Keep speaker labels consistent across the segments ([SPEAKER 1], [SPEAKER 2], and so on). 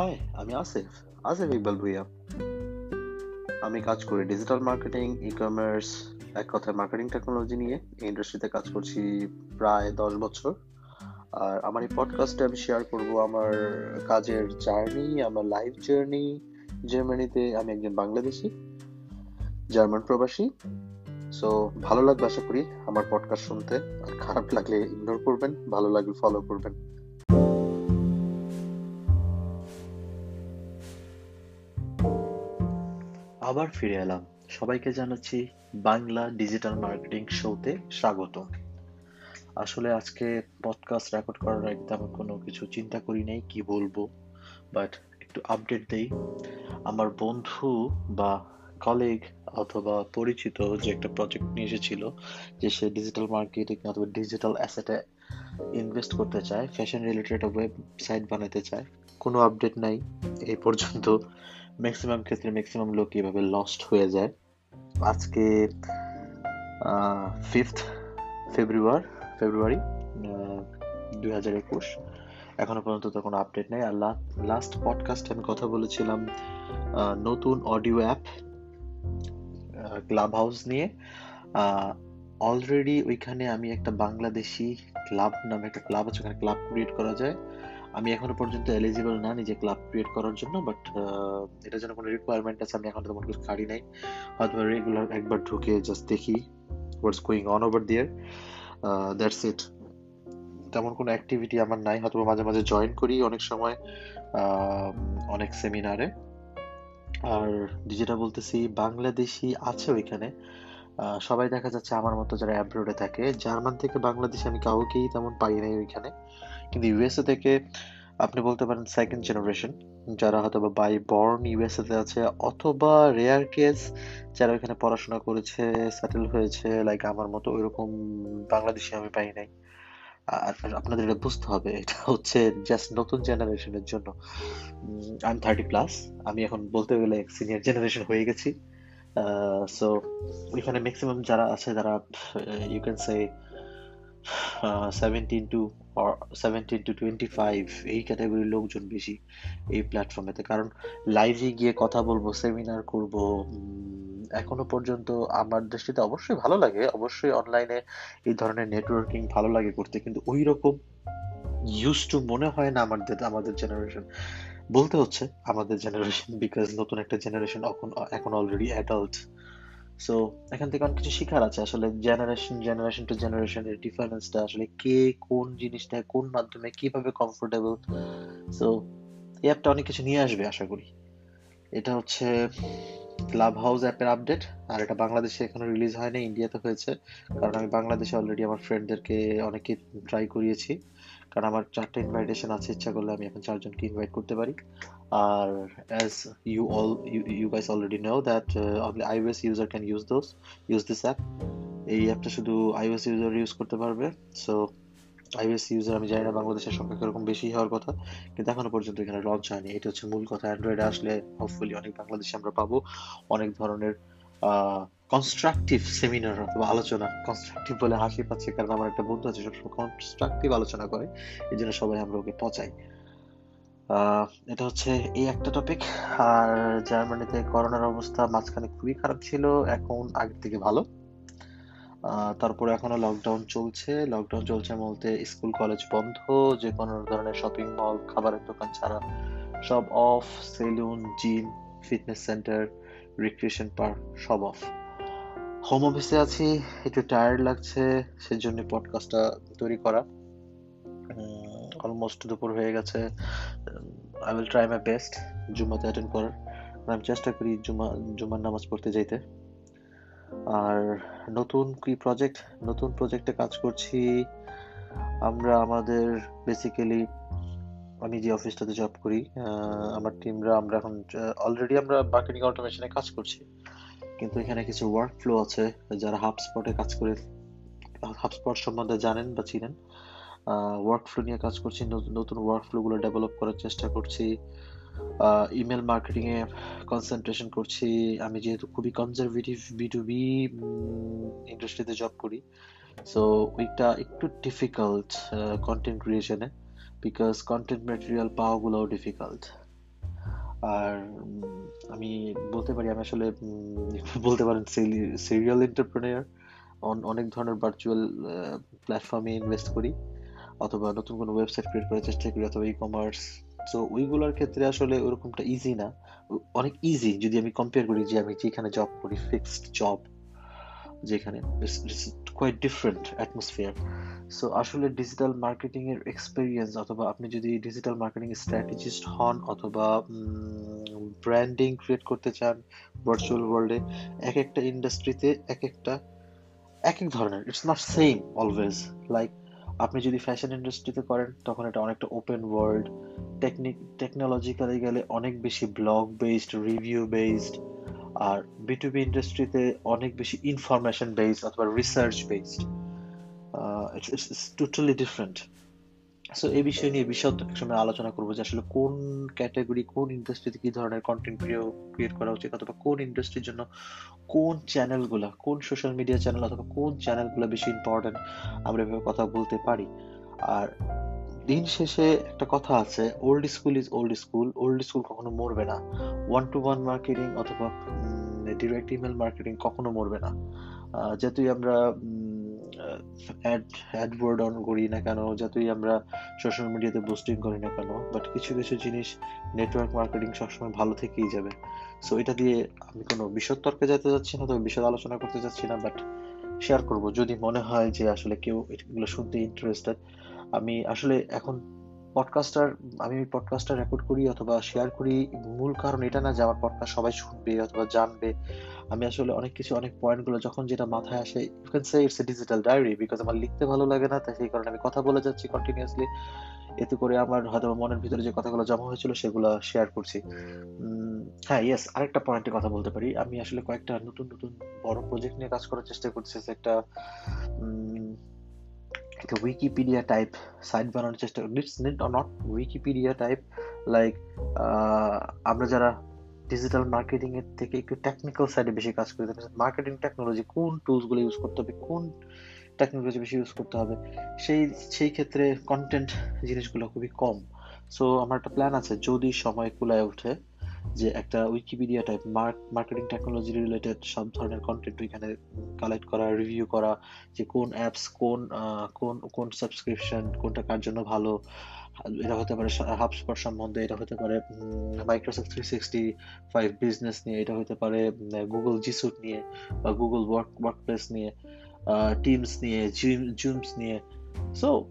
[SPEAKER 1] High, আমি আসিফ। আসিফ ইকবাল ভুইয়া। আমি কাজ করি ডিজিটাল মার্কেটিং ই কমার্স এক কথায় মার্কেটিং টেকনোলজি নিয়ে। এই ইন্ডাস্ট্রিতে কাজ করছি প্রায় দশ বছর। আর আমার এই পডকাস্টে আমি শেয়ার করব আমার কাজের জার্নি আমার লাইফ জার্নি জার্মানিতে আমি একজন বাংলাদেশি জার্মান প্রবাসী। সো ভালো লাগবে আশা করি আমার পডকাস্ট শুনতে। আর খারাপ লাগলে ইগনোর করবেন, ভালো লাগলে ফলো করবেন। আবার ফিরে এলাম। সবাইকে জানাচ্ছি বাংলা ডিজিটাল মার্কেটিং শোতে স্বাগত। আসলে আজকে পডকাস্ট রেকর্ড করার আগে তেমন কোনো কিছু চিন্তা করি নাই, কি বলব? বাট একটু আপডেট দেই। আমার বন্ধু বা কলিগ অথবা পরিচিত যে একটা প্রজেক্ট নিয়ে এসেছিল, যে সে ডিজিটাল মার্কেটিং অথবা ডিজিটাল অ্যাসেটে ইনভেস্ট করতে চায় ফ্যাশন রিলেটেড ওয়েবসাইট বানাতে চায়, কোনো আপডেট নাই, এই পর্যন্ত। ম্যাক্সিমাম ক্ষেত্রে ম্যাক্সিমাম লোক এভাবে লস্ট হয়ে যায়। আজকে ফিফথ ফেব্রুয়ার ফেব্রুয়ারি দুই হাজার একুশ। এখনও পর্যন্ত তো কোনো আপডেট নেই। আর লাস্ট পডকাস্ট আমি কথা বলেছিলাম নতুন অডিও অ্যাপ ক্লাব হাউস নিয়ে। অলরেডি ওইখানে আমি একটা বাংলাদেশি ক্লাব নামে একটা ক্লাব আছে, ওখানে ক্লাব ক্রিয়েট করা যায়। আমি এখনও পর্যন্ত এলিজিবল না নিজে ক্লাব ক্রিয়েট করার জন্য বাট এটা যেন কোনো রিকোয়ারমেন্ট আছে, আমি এখনও তেমন কিছু কারি নাই। হয়তো রেগুলার একবার ঢুকে জাস্ট দেখি what's going on over there that's it তেমন কোনো অ্যাক্টিভিটি আমার নাই, হয়তো মাঝে মাঝে জয়েন করি অনেক সময় অনেক সেমিনারে আর যেটা বলতেছি, বাংলাদেশি আছে ওইখানে সবাই দেখা যাচ্ছে আমার মতো যারা অ্যাব্রোডে থাকে। জার্মান থেকে বাংলাদেশে আমি কাউকেই তেমন পাই নাই ওইখানে। কিন্তু ইউএসএ থেকে আপনি বলতে পারেন সেকেন্ড জেনারেশন যারা হয়তো বা বাই বর্ন ইউএসএ তে আছে, অথবা রেয়ার কেস যারা ওইখানে পড়াশোনা করেছে সেটেল হয়েছে লাইক আমার মতো ওইরকম বাংলাদেশে আমি পাই নাই। আর আপনাদের এটা বুঝতে হবে, এটা হচ্ছে জাস্ট নতুন জেনারেশনের জন্য। আই এম থার্টি প্লাস আমি এখন বলতে গেলে সিনিয়র জেনারেশন হয়ে গেছি। সো এখানে ম্যাক্সিমাম যারা আছে, যারা you can say seventeen to seventeen to twenty five এই ক্যাটাগরির লোকজন বেশি এই প্ল্যাটফর্মেতে কারণ লাইভে গিয়ে কথা বলব সেমিনার করব এখনও পর্যন্ত আমার দৃষ্টিতে অবশ্যই ভালো লাগে। অবশ্যই অনলাইনে এই ধরনের নেটওয়ার্কিং ভালো লাগে করতে। কিন্তু ওই রকম ইউজ টু মনে হয় না আমাদের আমাদের জেনারেশন বলতে হচ্ছে আমাদের জেনারেশন বিকজ নতুন একটা জেনারেশন এখন এখন অলরেডি অ্যাডাল্ট সো এখান থেকে অনেক কিছু শিখার আছে। আসলে জেনারেশন জেনারেশন টু জেনারেশন এর ডিফারেন্সটা আসলে কে কোন জিনিসটা, কোন মাধ্যমে কীভাবে কমফোর্টেবল সো এই অ্যাপটা অনেক কিছু নিয়ে আসবে, আশা করি। এটা হচ্ছে ক্লাব হাউস অ্যাপের আপডেট আর এটা বাংলাদেশে এখনও রিলিজ হয়নি ইন্ডিয়াতে হয়েছে। কারণ আমি বাংলাদেশে অলরেডি আমার ফ্রেন্ডদেরকে অনেকে ট্রাই করিয়েছি। কারণ আমার চারটে ইনভাইটেশন আছে, ইচ্ছা করলে আমি এখন চারজনকে ইনভাইট করতে পারি। আর as you all you guys already know that only iOS user can use those use this app এই অ্যাপটা শুধু আইওএস ইউজার ইউজ করতে পারবে। সো আইওএস ইউজার আমি জানি না বাংলাদেশের সংখ্যা কীরকম বেশি হওয়ার কথা, কিন্তু এখনও পর্যন্ত এখানে লঞ্চ হয়নি। এটা হচ্ছে মূল কথা। অ্যান্ড্রয়েডে আসলে হোপফুলি অনেক বাংলাদেশে আমরা পাবো। অনেক ধরনের কনস্ট্রাকটিভ সেমিনার অথবা আলোচনা কনস্ট্রাকটিভ বলে হাসি পাচ্ছে, কারণ আমার একটা বন্ধু আছে, সবসময় কনস্ট্রাকটিভ আলোচনা করে, এই জন্য সবাই আমরা ওকে পচাই। এটা হচ্ছে এই একটা টপিক আর জার্মানিতে করোনার অবস্থা মাঝখানে খুবই খারাপ ছিল, এখন আগের থেকে ভালো। তারপরে এখনও লকডাউন চলছে লকডাউন চলছে বলতে স্কুল কলেজ বন্ধ যে কোনো ধরনের শপিং মল খাবারের দোকান ছাড়া সব off salon gym fitness centre recreation park সব অফ হোম অফিসে আছি, একটু টায়ার্ড লাগছে, সেজন্য পডকাস্টটা তৈরি করা। অলমোস্ট দুপুর হয়ে গেছে। I will try my best জুমাতে attend করার। আমি চেষ্টা করি জুমা জুমার নামাজ পড়তে যাইতে। আর নতুন কি প্রজেক্ট নতুন প্রজেক্টে কাজ করছি। আমরা, আমাদের বেসিক্যালি আমি যে অফিসটাতে জব করি আমার টিমরা আমরা এখন অলরেডি আমরা মার্কেটিং অটোমেশনে কাজ করছি। কিন্তু এখানে কিছু ওয়ার্ক ফ্লো আছে যারা হাবস্পটে কাজ করে হাবস্পট সম্বন্ধে জানেন বা চিনেন। ওয়ার্ক ফ্লো নিয়ে কাজ করছি নতুন ওয়ার্ক ফ্লোগুলো ডেভেলপ করার চেষ্টা করছি। ইমেল মার্কেটিং এ কনসেন্ট্রেশন করছি। আমি যেহেতু খুবই কনজারভেটিভ বি টু বি ইন্ডাস্ট্রিতে জব করি। সো ওইটা একটু ডিফিকাল্ট কন্টেন্ট ক্রিয়েশনে বিকজ কন্টেন্ট ম্যাটেরিয়াল পাওয়াগুলোও ডিফিকাল্ট আর আমি বলতে পারি, আমি আসলে বলতে পারেন সিরিয়াল এন্টারপ্রেনিয়ার অনেক ধরনের ভার্চুয়াল প্ল্যাটফর্মে ইনভেস্ট করি, অথবা নতুন কোনো ওয়েবসাইট ক্রিয়েট করার চেষ্টা করি, অথবা ই কমার্স তো ওইগুলোর ক্ষেত্রে আসলে ওরকমটা ইজি না। অনেক ইজি যদি আমি কম্পেয়ার করি যে আমি যেখানে জব করি ফিক্সড জব যেখানে কোয়াইট ডিফারেন্ট অ্যাটমসফিয়ার সো আসলে ডিজিটাল মার্কেটিং এর এক্সপিরিয়েন্স অথবা আপনি যদি ডিজিটাল মার্কেটিং স্ট্র্যাটেজিস্ট হন অথবা ব্র্যান্ডিং ক্রিয়েট করতে চান ভার্চুয়াল ওয়ার্ল্ডে এক একটা ইন্ডাস্ট্রিতে এক একটা এক এক ধরনের it's not same always like আপনি যদি ফ্যাশন ইন্ডাস্ট্রিতে করেন, তখন এটা অনেকটা ওপেন ওয়ার্ল্ড টেকনিক টেকনোলজিক্যালি গেলে অনেক বেশি ব্লগ বেসড রিভিউ বেসড আর বিটুবি ইন্ডাস্ট্রিতে অনেক বেশি ইনফরমেশন বেসড অথবা research based it's totally different so এই বিষয় নিয়ে বিশদ এক সময় আলোচনা করব যে আসলে কোন ক্যাটাগরি কোন ইন্ডাস্ট্রিতে কি ধরনের কন্টেন্ট ক্রিয়েট করা উচিত অথবা কোন ইন্ডাস্ট্রির জন্য কোন চ্যানেলগুলা কোন সোশ্যাল মিডিয়া চ্যানেল অথবা কোন চ্যানেলগুলো বেশি ইম্পর্টেন্ট আমরা এভাবে কথা বলতে পারি। আর দিন শেষে একটা কথা আছে old school is old school old school কখনো মরবে না। ওয়ান টু ওয়ান মার্কেটিং অথবা ডিরেক্ট ইমেল মার্কেটিং কখনো মরবে না। যতই আমরা অ্যাড অন করি না কেন, যতই আমরা সোশ্যাল মিডিয়াতে করি না কেন বাট কিছু কিছু জিনিস নেটওয়ার্ক মার্কেটিং সবসময় ভালো থেকেই যাবে। সো এটা দিয়ে আমি কোনো বিশদ তর্কে যেতে যাচ্ছি না, তবে বিশদ আলোচনা করতে যাচ্ছি না বাট শেয়ার করব। যদি মনে হয় যে আসলে কেউ এগুলো শুনতে ইন্টারেস্টেড আমি আসলে এখন পডকাস্টার আমি পডকাস্টটা রেকর্ড করি অথবা শেয়ার করি। মূল কারণ এটা না যে আমার পডকাস্ট সবাই শুনবে অথবা জানবে। আমি আসলে অনেক কিছু, অনেক পয়েন্টগুলো যখন যেটা মাথায় আসে you can say it's a digital diary because আমার লিখতে ভালো লাগে না, তাই সেই কারণে আমি কথা বলে যাচ্ছি কন্টিনিউয়াসলি এতে করে আমার হয়তো মনের ভিতরে যে কথাগুলো জমা হয়েছিল সেগুলো শেয়ার করছি। হ্যাঁ ইয়েস আরেকটা পয়েন্টে কথা বলতে পারি। আমি আসলে কয়েকটা নতুন নতুন বড় প্রজেক্ট নিয়ে কাজ করার চেষ্টা করছি একটা একটা উইকিপিডিয়া টাইপ সাইট বানানোর চেষ্টা করি it's not Wikipedia type like আমরা যারা ডিজিটাল মার্কেটিং এর থেকে একটু টেকনিক্যাল সাইডে বেশি কাজ করি মার্কেটিং টেকনোলজি কোন টুলসগুলো ইউজ করতে হবে, কোন টেকনোলজি বেশি ইউজ করতে হবে, সেই সেই ক্ষেত্রে কন্টেন্ট জিনিসগুলো খুবই কম। সো আমার একটা প্ল্যান আছে, যদি সময় কুলায় ওঠে যে একটা Wikipedia type marketing technology related সব ধরনের কন্টেন্ট ওইখানে কালেক্ট করা রিভিউ করা যে কোন অ্যাপস কোন কোন কোন সাবস্ক্রিপশন কোনটা কার জন্য ভালো, এটা হতে পারে হাবস্পট সম্বন্ধে, এটা হতে পারে Microsoft three sixty five business নিয়ে, এটা হতে পারে গুগল জিসুট নিয়ে বা গুগল ওয়ার্ক ওয়ার্কপ্লেস নিয়ে টিমস নিয়ে জিম জুমস নিয়ে সো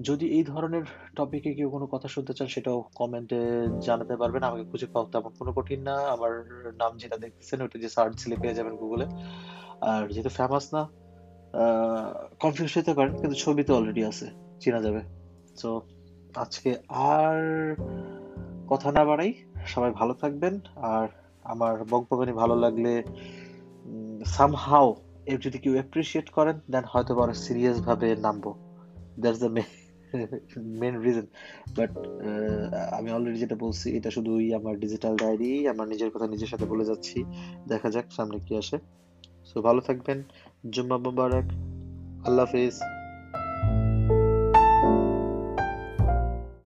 [SPEAKER 1] যদি এই ধরনের টপিকে কেউ কোনো কথা শুনতে চান, সেটাও কমেন্টে জানাতে পারবেন। আমাকে খুঁজে পাওয়া তেমন কোনো কঠিন না। আমার নাম যেটা দেখতেছেন, ওটা যে সার্চ দিলে পেয়ে যাবেন গুগলে আর যেহেতু ফেমাস না কনফিউজ হতে পারেন, কিন্তু ছবি তো অলরেডি আছে, চেনা যাবে। সো আজকে আর কথা না বাড়াই। সবাই ভালো থাকবেন। আর আমার বকবকানি ভালো লাগলে সামহাও এর যদি কেউ অ্যাপ্রিসিয়েট করেন দেন হয়তো বড় সিরিয়াস ভাবে নামবো। That's the main reason but আমি অলরেডি যেটা বলছি, এটা শুধুই আমার ডিজিটাল ডায়েরি আমার নিজের কথা নিজের সাথে বলে যাচ্ছি। দেখা যাক সামনে কি আসে। সো ভালো থাকবেন। জুম্মা মুবারক। আল্লাহ হাফিজ।